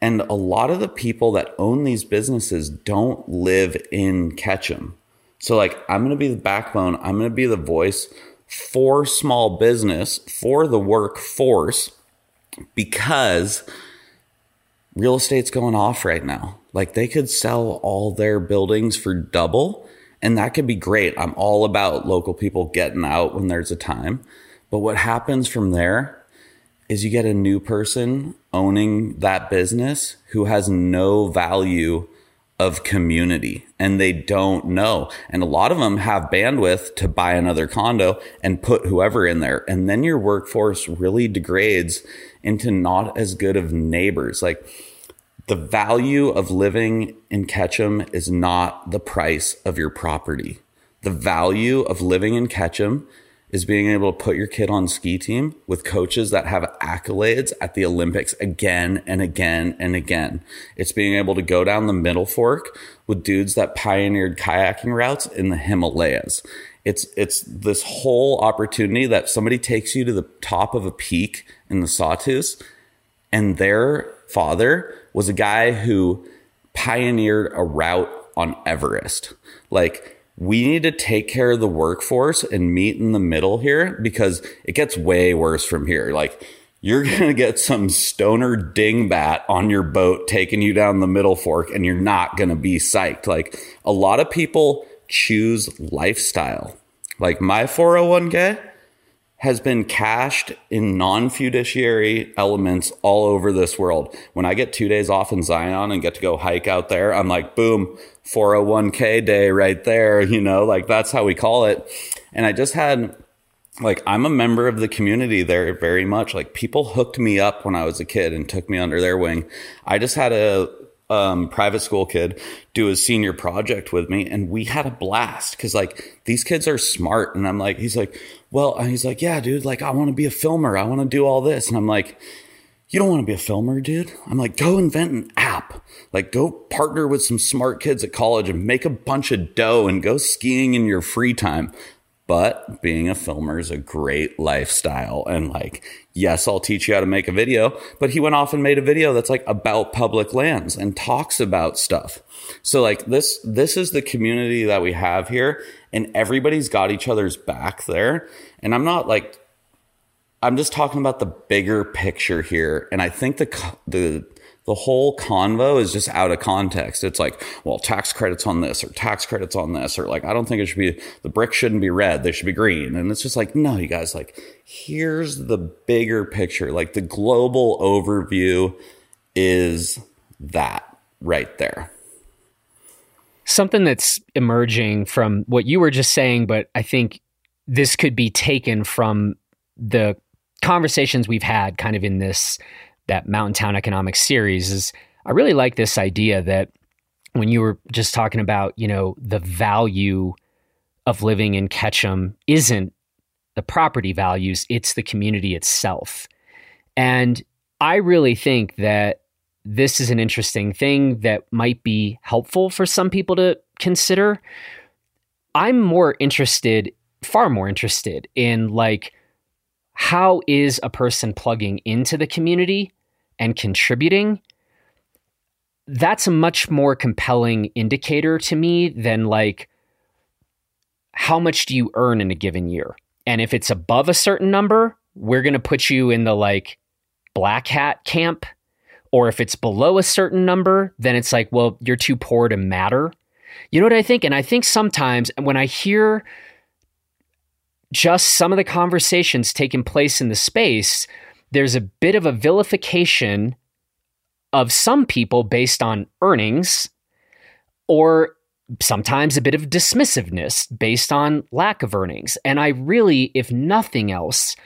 And a lot of the people that own these businesses don't live in Ketchum. So like I'm going to be the backbone, I'm going to be the voice for small business, for the workforce, because real estate's going off right now. Like they could sell all their buildings for double, and that could be great. I'm all about local people getting out when there's a time. But what happens from there is you get a new person owning that business who has no value of community and they don't know. And a lot of them have bandwidth to buy another condo and put whoever in there. And then your workforce really degrades into not as good of neighbors. Like the value of living in Ketchum is not the price of your property. The value of living in Ketchum is being able to put your kid on ski team with coaches that have accolades at the Olympics again and again and again. It's being able to go down the middle fork with dudes that pioneered kayaking routes in the Himalayas. It's it's this whole opportunity that somebody takes you to the top of a peak in the Sawtooth and their father was a guy who pioneered a route on Everest. Like we need to take care of the workforce and meet in the middle here because it gets way worse from here. Like you're going to get some stoner dingbat on your boat taking you down the middle fork and you're not going to be psyched. Like a lot of people choose lifestyle. Like my 401k has been cached in non fiduciary elements all over this world. When I get two days off in Zion and get to go hike out there, I'm like, boom, 401k day right there. You know, like that's how we call it. And I just had, like, I'm a member of the community there very much. Like, people hooked me up when I was a kid and took me under their wing. I just had a, um, private school kid do a senior project with me, and we had a blast because like these kids are smart, and I'm like, he's like, well, he's like, yeah, dude, like I want to be a filmer, I want to do all this, and I'm like, you don't want to be a filmer, dude. I'm like, go invent an app, like go partner with some smart kids at college and make a bunch of dough and go skiing in your free time. But being a filmer is a great lifestyle. And like, yes, I'll teach you how to make a video. But he went off and made a video that's like about public lands and talks about stuff. So like this, this is the community that we have here and everybody's got each other's back there. And I'm not like, I'm just talking about the bigger picture here. And I think the, the, the whole convo is just out of context. It's like, well, tax credits on this or tax credits on this, or like, I don't think it should be, the brick shouldn't be red, they should be green. And it's just like, no, you guys, like, here's the bigger picture. Like, the global overview is that right there. Something that's emerging from what you were just saying, but I think this could be taken from the conversations we've had kind of in this that Mountain Town Economics series is I really like this idea that when you were just talking about, you know, the value of living in Ketchum isn't the property values, it's the community itself. And I really think that this is an interesting thing that might be helpful for some people to consider. I'm more interested, far more interested in like how is a person plugging into the community and contributing? That's a much more compelling indicator to me than like how much do you earn in a given year? And if it's above a certain number, we're going to put you in the like black hat camp. Or if it's below a certain number, then it's like, well, you're too poor to matter. You know what I think? And I think sometimes when I hear just some of the conversations taking place in the space, there's a bit of a vilification of some people based on earnings, or sometimes a bit of dismissiveness based on lack of earnings. And I really, if nothing else,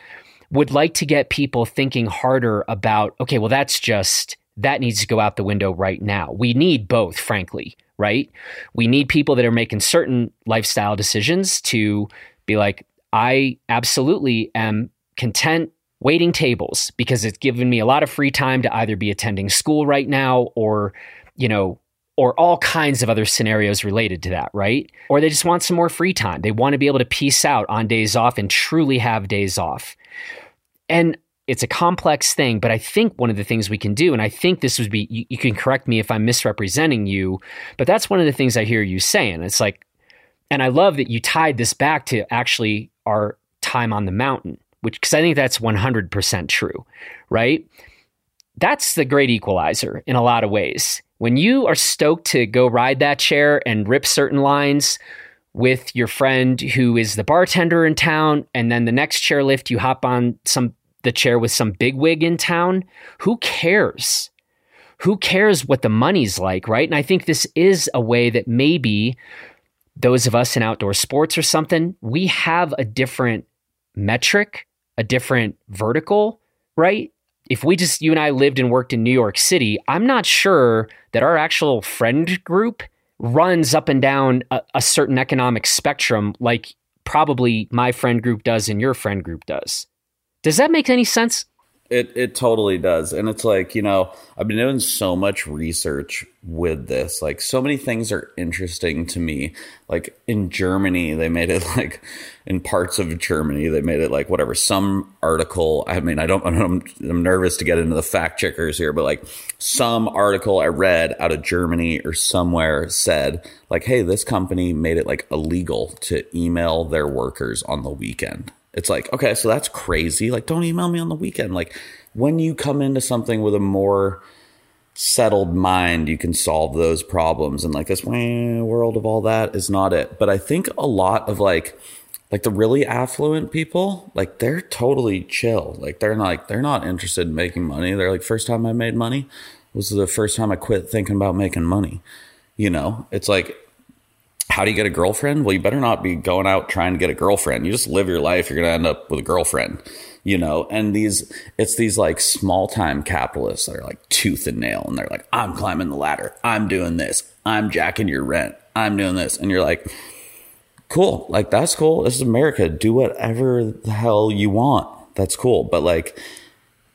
would like to get people thinking harder about okay, well, that's just, that needs to go out the window right now. We need both, frankly, right? We need people that are making certain lifestyle decisions to be like, I absolutely am content waiting tables because it's given me a lot of free time to either be attending school right now or, you know, or all kinds of other scenarios related to that, right? Or they just want some more free time. They want to be able to piece out on days off and truly have days off. And it's a complex thing, but I think one of the things we can do, and I think this would be, you, you can correct me if I'm misrepresenting you, but that's one of the things I hear you saying. It's like, and I love that you tied this back to actually our time on the mountain, which, because I think that's 100% true, right? That's the great equalizer in a lot of ways. When you are stoked to go ride that chair and rip certain lines with your friend who is the bartender in town, and then the next chairlift you hop on some the chair with some bigwig in town, who cares? Who cares what the money's like, right? And I think this is a way that maybe those of us in outdoor sports or something, we have a different metric, a different vertical, right? If we just, you and I lived and worked in New York City, I'm not sure that our actual friend group runs up and down a, a certain economic spectrum like probably my friend group does and your friend group does. Does that make any sense? It it totally does. And it's like, you know, I've been doing so much research with this. Like so many things are interesting to me. Like in Germany, they made it like in parts of Germany, they made it like whatever, some article. I mean, I don't I'm, I'm nervous to get into the fact checkers here, but like some article I read out of Germany or somewhere said like, "Hey, this company made it like illegal to email their workers on the weekend." It's like, okay, so that's crazy. Like, don't email me on the weekend. Like, when you come into something with a more settled mind, you can solve those problems. And like this world of all that is not it. But I think a lot of like, like the really affluent people, like they're totally chill. Like they're not, like, they're not interested in making money. They're like, first time I made money was the first time I quit thinking about making money. You know, it's like how do you get a girlfriend? Well, you better not be going out trying to get a girlfriend. You just live your life. You're going to end up with a girlfriend. you know, and these, it's these like small time capitalists that are like tooth and nail and they're like, I'm climbing the ladder. I'm doing this. I'm jacking your rent. I'm doing this. And you're like, cool. Like, that's cool. This is America. Do whatever the hell you want. That's cool. But like,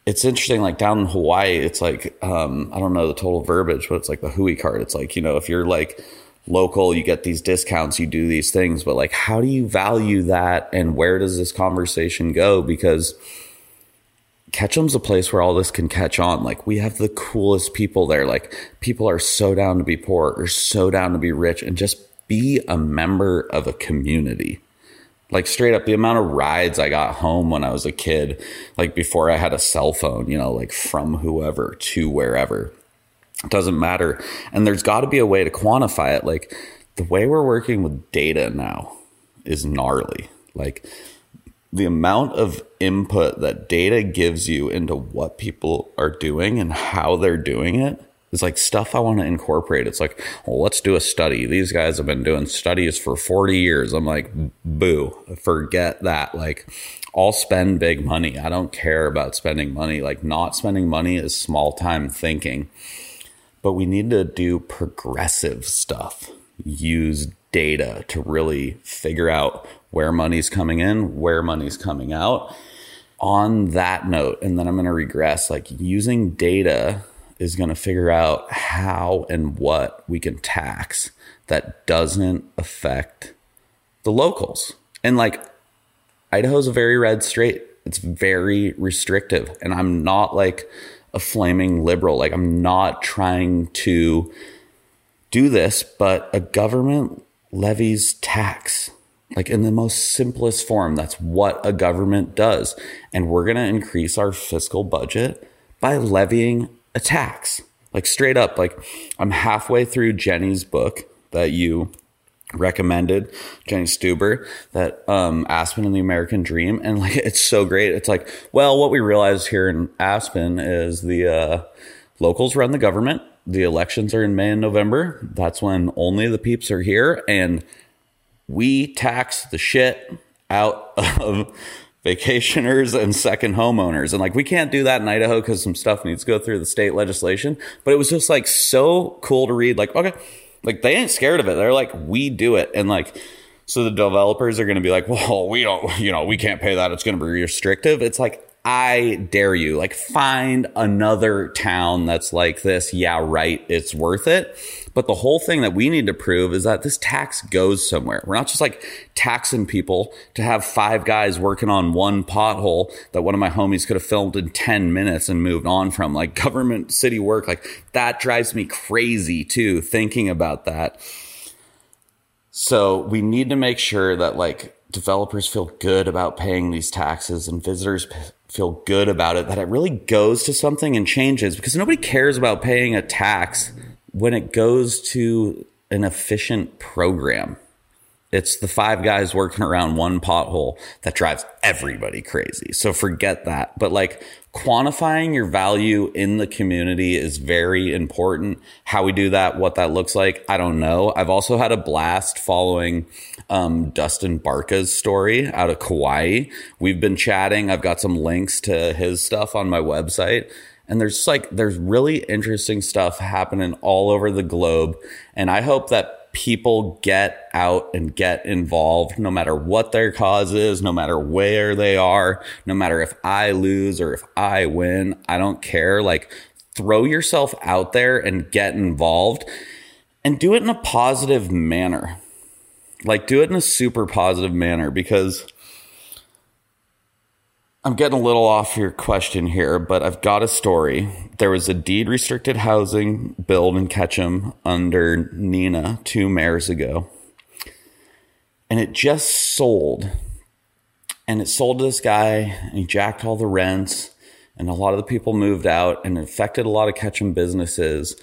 it's interesting. Like down in Hawaii, it's like, um, I don't know the total verbiage, but it's like the Hui card. It's like, you know, if you're like, local, you get these discounts, you do these things, but like, how do you value that and where does this conversation go? Because Ketchum's a place where all this can catch on. Like, we have the coolest people there. Like, people are so down to be poor or so down to be rich and just be a member of a community. Like, straight up, the amount of rides I got home when I was a kid, like before I had a cell phone, you know, like from whoever to wherever doesn't matter. And there's got to be a way to quantify it. Like the way we're working with data now is gnarly. Like the amount of input that data gives you into what people are doing and how they're doing it is like stuff I want to incorporate. It's like, well, let's do a study. These guys have been doing studies for 40 years. I'm like, boo, forget that. Like, I'll spend big money. I don't care about spending money. Like, not spending money is small time thinking but we need to do progressive stuff, use data to really figure out where money's coming in, where money's coming out. On that note, and then I'm going to regress like using data is going to figure out how and what we can tax that doesn't affect the locals. And like Idaho's a very red state. It's very restrictive. And I'm not like a flaming liberal. Like I'm not trying to do this, but a government levies tax. Like in the most simplest form, that's what a government does. And we're going to increase our fiscal budget by levying a tax. Like straight up, like I'm halfway through Jenny's book that you recommended Jenny Stuber that um, Aspen and the American Dream, and like it's so great. It's like, well, what we realized here in Aspen is the uh, locals run the government. The elections are in May and November. That's when only the peeps are here, and we tax the shit out of vacationers and second homeowners. And like, we can't do that in Idaho because some stuff needs to go through the state legislation. But it was just like so cool to read. Like, okay, like they ain't scared of it. They're like, we do it. And like, so the developers are going to be like, well, we don't, you know, we can't pay that. It's going to be restrictive. It's like, I dare you, like find another town that's like this. Yeah, right. It's worth it. But the whole thing that we need to prove is that this tax goes somewhere. We're not just like taxing people to have five guys working on one pothole that one of my homies could have filmed in 10 minutes and moved on from. Like government city work, like that drives me crazy too, thinking about that. So we need to make sure that like developers feel good about paying these taxes and visitors feel good about it, that it really goes to something and changes because nobody cares about paying a tax when it goes to an efficient program. It's the five guys working around one pothole that drives everybody crazy. So forget that. But like quantifying your value in the community is very important. How we do that, what that looks like, I don't know. I've also had a blast following um, Dustin Barca's story out of Kauai. We've been chatting. I've got some links to his stuff on my website. And there's like, there's really interesting stuff happening all over the globe. And I hope that people get out and get involved no matter what their cause is, no matter where they are, no matter if I lose or if I win. I don't care. Like, throw yourself out there and get involved and do it in a positive manner. Like, do it in a super positive manner because I'm getting a little off your question here, but I've got a story. There was a deed restricted housing build in Ketchum under Nina two mayors ago. And it just sold. And it sold to this guy, and he jacked all the rents, and a lot of the people moved out, and affected a lot of Ketchum businesses.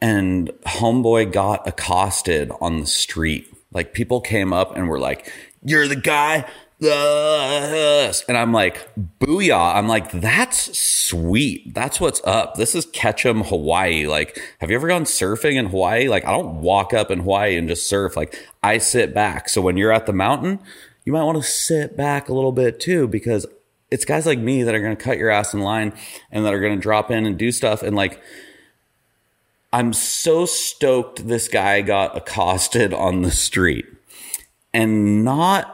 And Homeboy got accosted on the street. Like people came up and were like, You're the guy and I'm like, booyah. I'm like, that's sweet. That's what's up. This is Ketchum, Hawaii. Like, have you ever gone surfing in Hawaii? Like, I don't walk up in Hawaii and just surf. Like, I sit back. So when you're at the mountain, you might want to sit back a little bit too, because it's guys like me that are going to cut your ass in line and that are going to drop in and do stuff. And like, I'm so stoked this guy got accosted on the street and not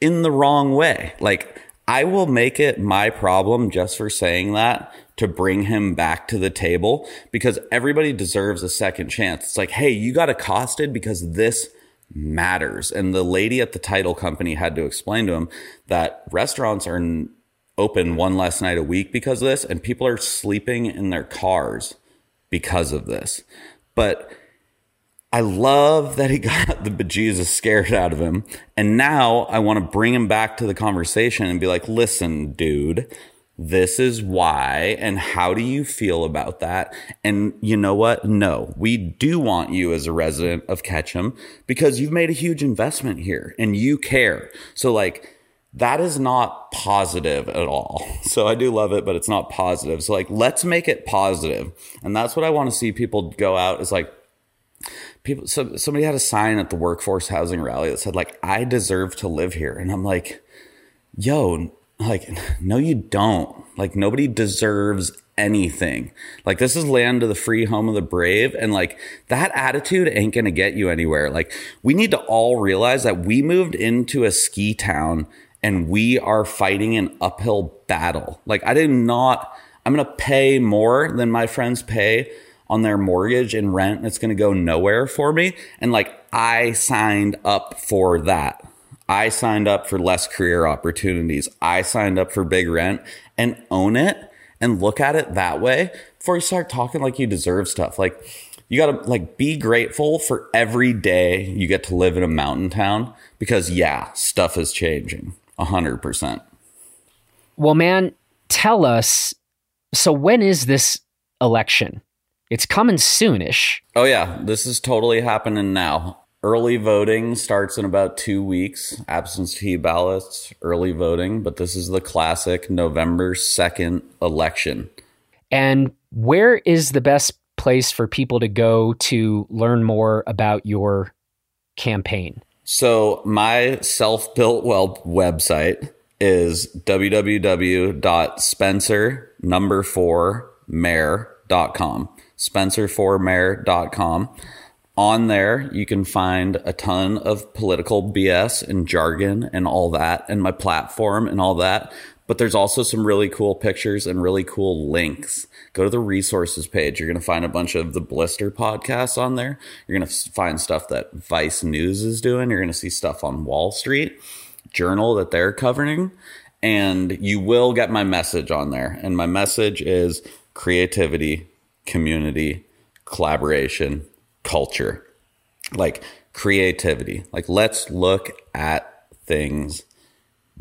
in the wrong way. Like, I will make it my problem just for saying that to bring him back to the table because everybody deserves a second chance. It's like, hey, you got accosted because this matters. And the lady at the title company had to explain to him that restaurants are open one less night a week because of this, and people are sleeping in their cars because of this. But I love that he got the bejesus scared out of him. And now I want to bring him back to the conversation and be like, listen, dude, this is why. And how do you feel about that? And you know what? No, we do want you as a resident of Ketchum because you've made a huge investment here and you care. So, like, that is not positive at all. So I do love it, but it's not positive. So like, let's make it positive. And that's what I want to see people go out is like, people, so somebody had a sign at the workforce housing rally that said like, I deserve to live here. And I'm like, yo, like, no, you don't. Like nobody deserves anything. Like this is land of the free, home of the brave. And like that attitude ain't to get you anywhere. Like we need to all realize that we moved into a ski town and we are fighting an uphill battle. Like I did not, I'm to pay more than my friends pay on their mortgage and rent. And it's going to go nowhere for me. And like I signed up for that. I signed up for less career opportunities. I signed up for big rent and own it and look at it that way before you start talking like you deserve stuff. Like you got to like be grateful for every day you get to live in a mountain town because yeah, stuff is changing. 100%. Well, man, tell us so when is this election? It's coming soonish. Oh, yeah. This is totally happening now. Early voting starts in about two weeks. Absentee ballots, early voting, but this is the classic November 2nd election. And where is the best place for people to go to learn more about your campaign? So my self-built well website is www.spencer number four mayor.com. Spencer4mayor.com. On there, you can find a ton of political BS and jargon and all that, and my platform and all that. But there's also some really cool pictures and really cool links go to the resources page. You're going to find a bunch of the Blister podcasts on there. You're going to find stuff that Vice News is doing. You're going to see stuff on Wall Street Journal that they're covering. And you will get my message on there. And my message is creativity, community, collaboration, culture. Like creativity. Like let's look at things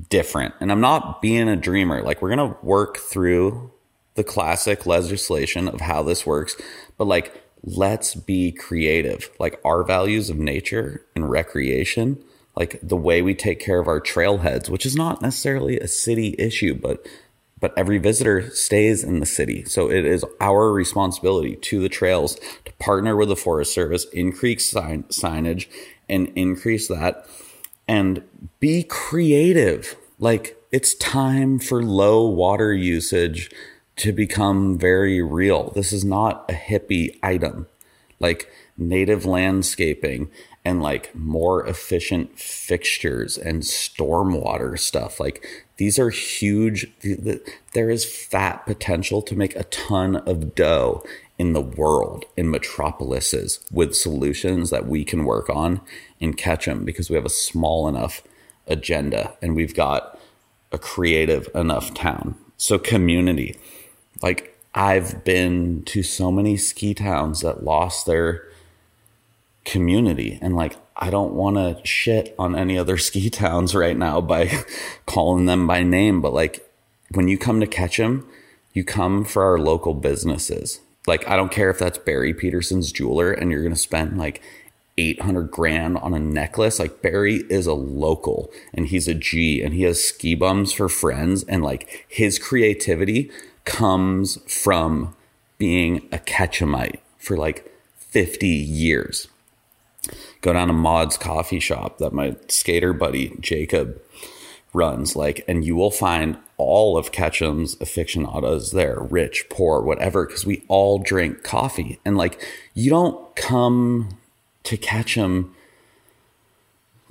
different. And I'm not being a dreamer. Like we're going to work through the classic legislation of how this works, but like, let's be creative. Like, our values of nature and recreation, like the way we take care of our trailheads, which is not necessarily a city issue, but but every visitor stays in the city. So it is our responsibility to the trails to partner with the Forest Service, increase sign- signage, and increase that, and be creative. Like it's time for low water usage to become very real. This is not a hippie item. Like native landscaping and like more efficient fixtures and stormwater stuff. Like these are huge. There is fat potential to make a ton of dough in the world, in metropolises, with solutions that we can work on and Ketchum because we have a small enough agenda and we've got a creative enough town. So, community like I've been to so many ski towns that lost their community and like I don't want to shit on any other ski towns right now by calling them by name but like when you come to Ketchum you come for our local businesses like I don't care if that's Barry Peterson's jeweler and you're going to spend like 800 grand on a necklace. Like Barry is a local and he's a G and he has ski bums for friends and like his creativity comes from being a Ketchumite for like 50 years. Go down to Maud's coffee shop that my skater buddy Jacob runs like and you will find all of Ketchum's aficionados there, rich, poor, whatever, because we all drink coffee. And like you don't come to Ketchum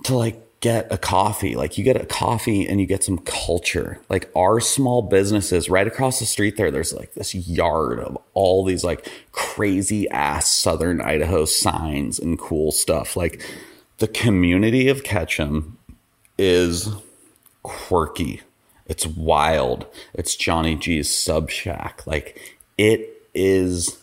to like get a coffee. Like you get a coffee and you get some culture. Like our small businesses right across the street there, there's like this yard of all these like crazy ass Southern Idaho signs and cool stuff. Like the community of Ketchum is quirky. It's wild. It's Johnny G's sub shack. Like it is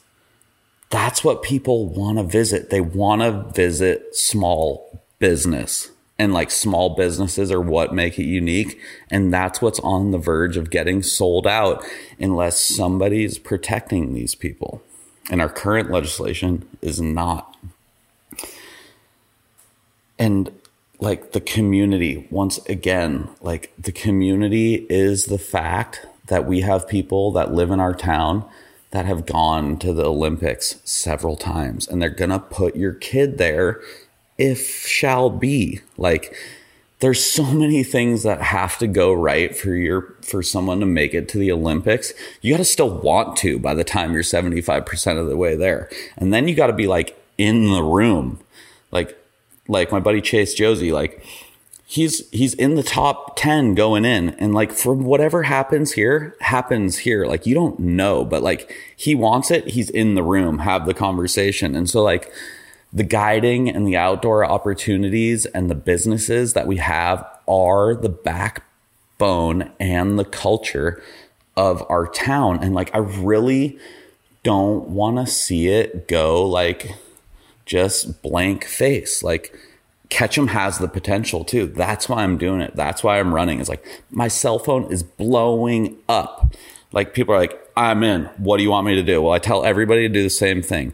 that's what people want to visit. They want to visit small business and like small businesses are what make it unique. And that's what's on the verge of getting sold out unless somebody's protecting these people. And our current legislation is not. And like the community, once again, like the community is the fact that we have people that live in our town that have gone to the Olympics several times and they're going to put your kid there if shall be. Like there's so many things that have to go right for your for someone to make it to the Olympics. You got to still want to by the time you're 75% of the way there. And then you got to be like in the room. Like like my buddy Chase Josey like he's he's in the top 10 going in and like from whatever happens here happens here like you don't know but like he wants it he's in the room have the conversation and so like the guiding and the outdoor opportunities and the businesses that we have are the backbone and the culture of our town. And like, I really don't want to see it go like just blank face. Like, Ketchum has the potential too. That's why I'm doing it. That's why I'm running. It's like my cell phone is blowing up. Like people are like, I'm in. What do you want me to do? Well, I tell everybody to do the same thing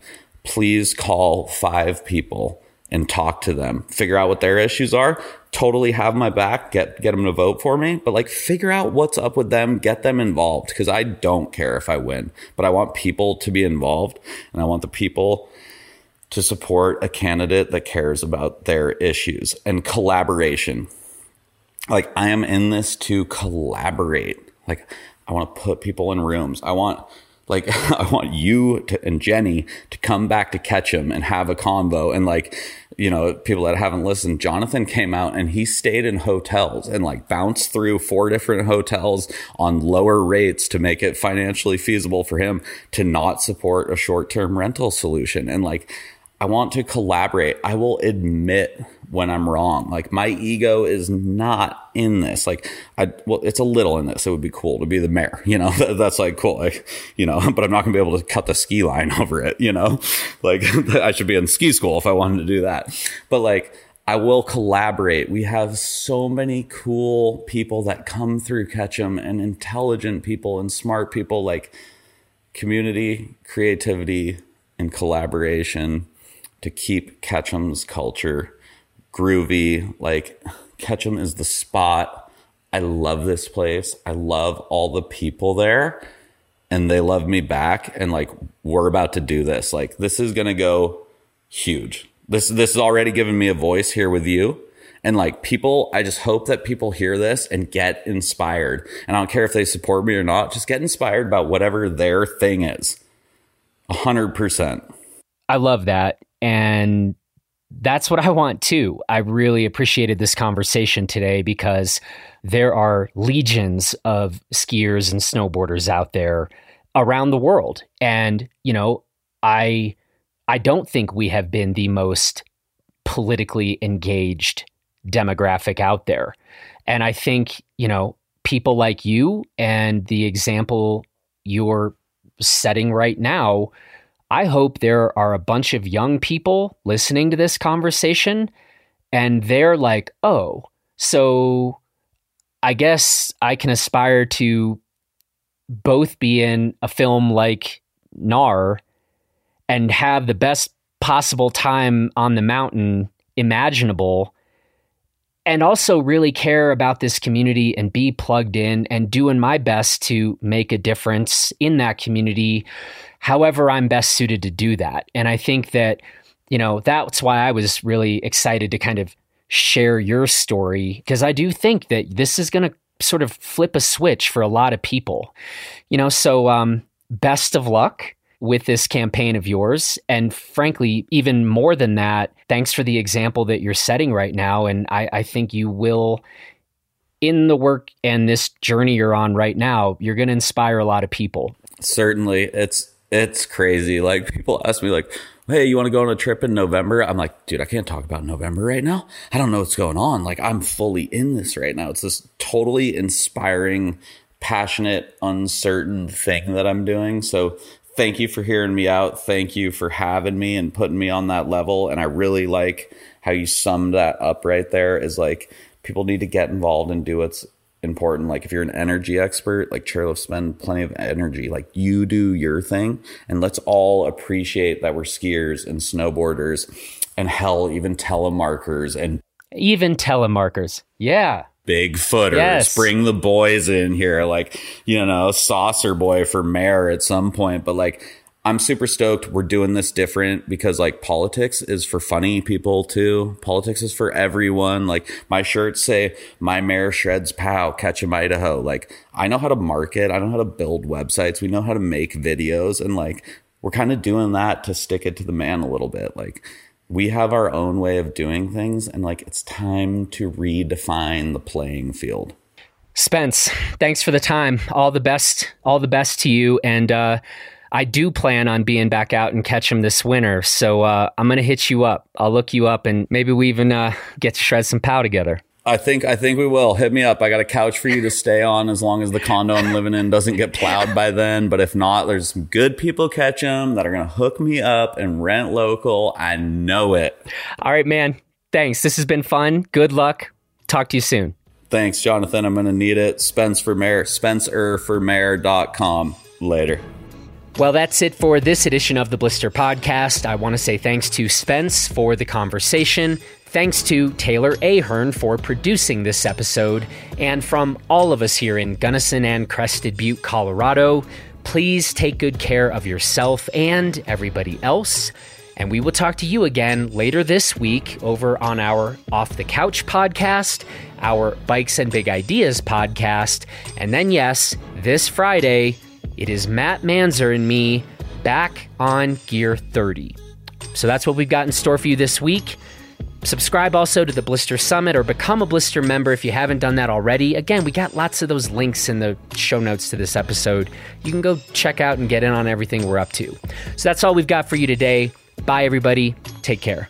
please call five people and talk to them, figure out what their issues are. Totally have my back, get get them to vote for me, but like figure out what's up with them, get them involved because I don't care if I win, but I want people to be involved and I want the people to support a candidate that cares about their issues and collaboration. Like I am in this to collaborate. Like I want to put people in rooms. I want like I want you to, and Jenny to come back to Ketchum and have a convo. And like you know people that haven't listened Jonathan came out and he stayed in hotels and like bounced through four different hotels on lower rates to make it financially feasible for him to not support a short-term rental solution. And like I want to collaborate. I will admit when I'm wrong. Like my ego is not in this. Like I, well, it's a little in this. It would be cool to be the mayor, you know, that's like cool. Like, you know, but I'm not gonna be able to cut the ski line over it, you know, like I should be in ski school if I wanted to do that. But like, I will collaborate. We have so many cool people that come through Ketchum and intelligent people and smart people like community, creativity, and collaboration to keep Ketchum's culture groovy. Like Ketchum is the spot. I love this place. I love all the people there and they love me back and like we're about to do this. Like this is going to go huge. This this is already giving me a voice here with you. And like people, I just hope that people hear this and get inspired. And I don't care if they support me or not, just get inspired about whatever their thing is. A hundred percent. I love that. And that's what I want too. I really appreciated this conversation today because there are legions of skiers and snowboarders out there around the world. And, you know, I I don't think we have been the most politically engaged demographic out there. And I think, you know, people like you and the example you're setting right now I hope there are a bunch of young people listening to this conversation and they're like, oh, so I guess I can aspire to both be in a film like GNAR and have the best possible time on the mountain imaginable and also really care about this community and be plugged in and doing my best to make a difference in that community however I'm best suited to do that. And I think that, you know, that's why I was really excited to kind of share your story because I do think that this is going to sort of flip a switch for a lot of people. You know, so um, best of luck with this campaign of yours. And frankly, even more than that, thanks for the example that you're setting right now. And I, I think you will, in the work and this journey you're on right now, you're going to inspire a lot of people. Certainly. It's, it's crazy. Like people ask me like, Hey, you want to go on a trip in November? I'm like, dude, I can't talk about November right now. I don't know what's going on. Like I'm fully in this right now. It's this totally inspiring, passionate, uncertain thing that I'm doing. So thank you for hearing me out. Thank you for having me and putting me on that level. And I really like how you summed that up right there is like people need to get involved and do what's important. Like if you're an energy expert, like Chairlift spend plenty of energy. Like you do your thing and let's all appreciate that we're skiers and snowboarders and hell, even telemarkers and even telemarkers. Yeah big footers. Yes. Bring the boys in here, like, you know, saucer boy for mayor at some point. But like, I'm super stoked. We're doing this different because like politics is for funny people too. Politics is for everyone. Like my shirts say my mayor shreds pow, Ketchum Idaho. Like I know how to market. I know how to build websites. We know how to make videos and like we're kind of doing that to stick it to the man a little bit. Like we have our own way of doing things and like it's time to redefine the playing field spence thanks for the time all the best all the best to you and uh, i do plan on being back out and Ketchum this winter so uh, i'm gonna hit you up i'll look you up and maybe we even uh, get to shred some pow together I think I think we will. Hit me up. I got a couch for you to stay on as long as the condo I'm living in doesn't get plowed by then. But if not, there's some good people Ketchum that are gonna hook me up and rent local. I know it. All right, man. Thanks. This has been fun. Good luck. Talk to you soon. Thanks, Jonathan. I'm gonna need it. Spence for mayor. Spencer for mayor.com. Later. Well, that's it for this edition of the Blister Podcast. I want to say thanks to Spence for the conversation. Thanks to Taylor Ahern for producing this episode, and from all of us here in Gunnison and Crested Butte, Colorado, please take good care of yourself and everybody else. And we will talk to you again later this week over on our Off the Couch podcast, our Bikes and Big Ideas podcast, and then, yes, this Friday, it is Matt Manzo and me back on Gear 30. So that's what we've got in store for you this week. Subscribe also to the Blister Summit or become a Blister member if you haven't done that already. Again, we got lots of those links in the show notes to this episode. You can go check out and get in on everything we're up to. So that's all we've got for you today. Bye, everybody. Take care.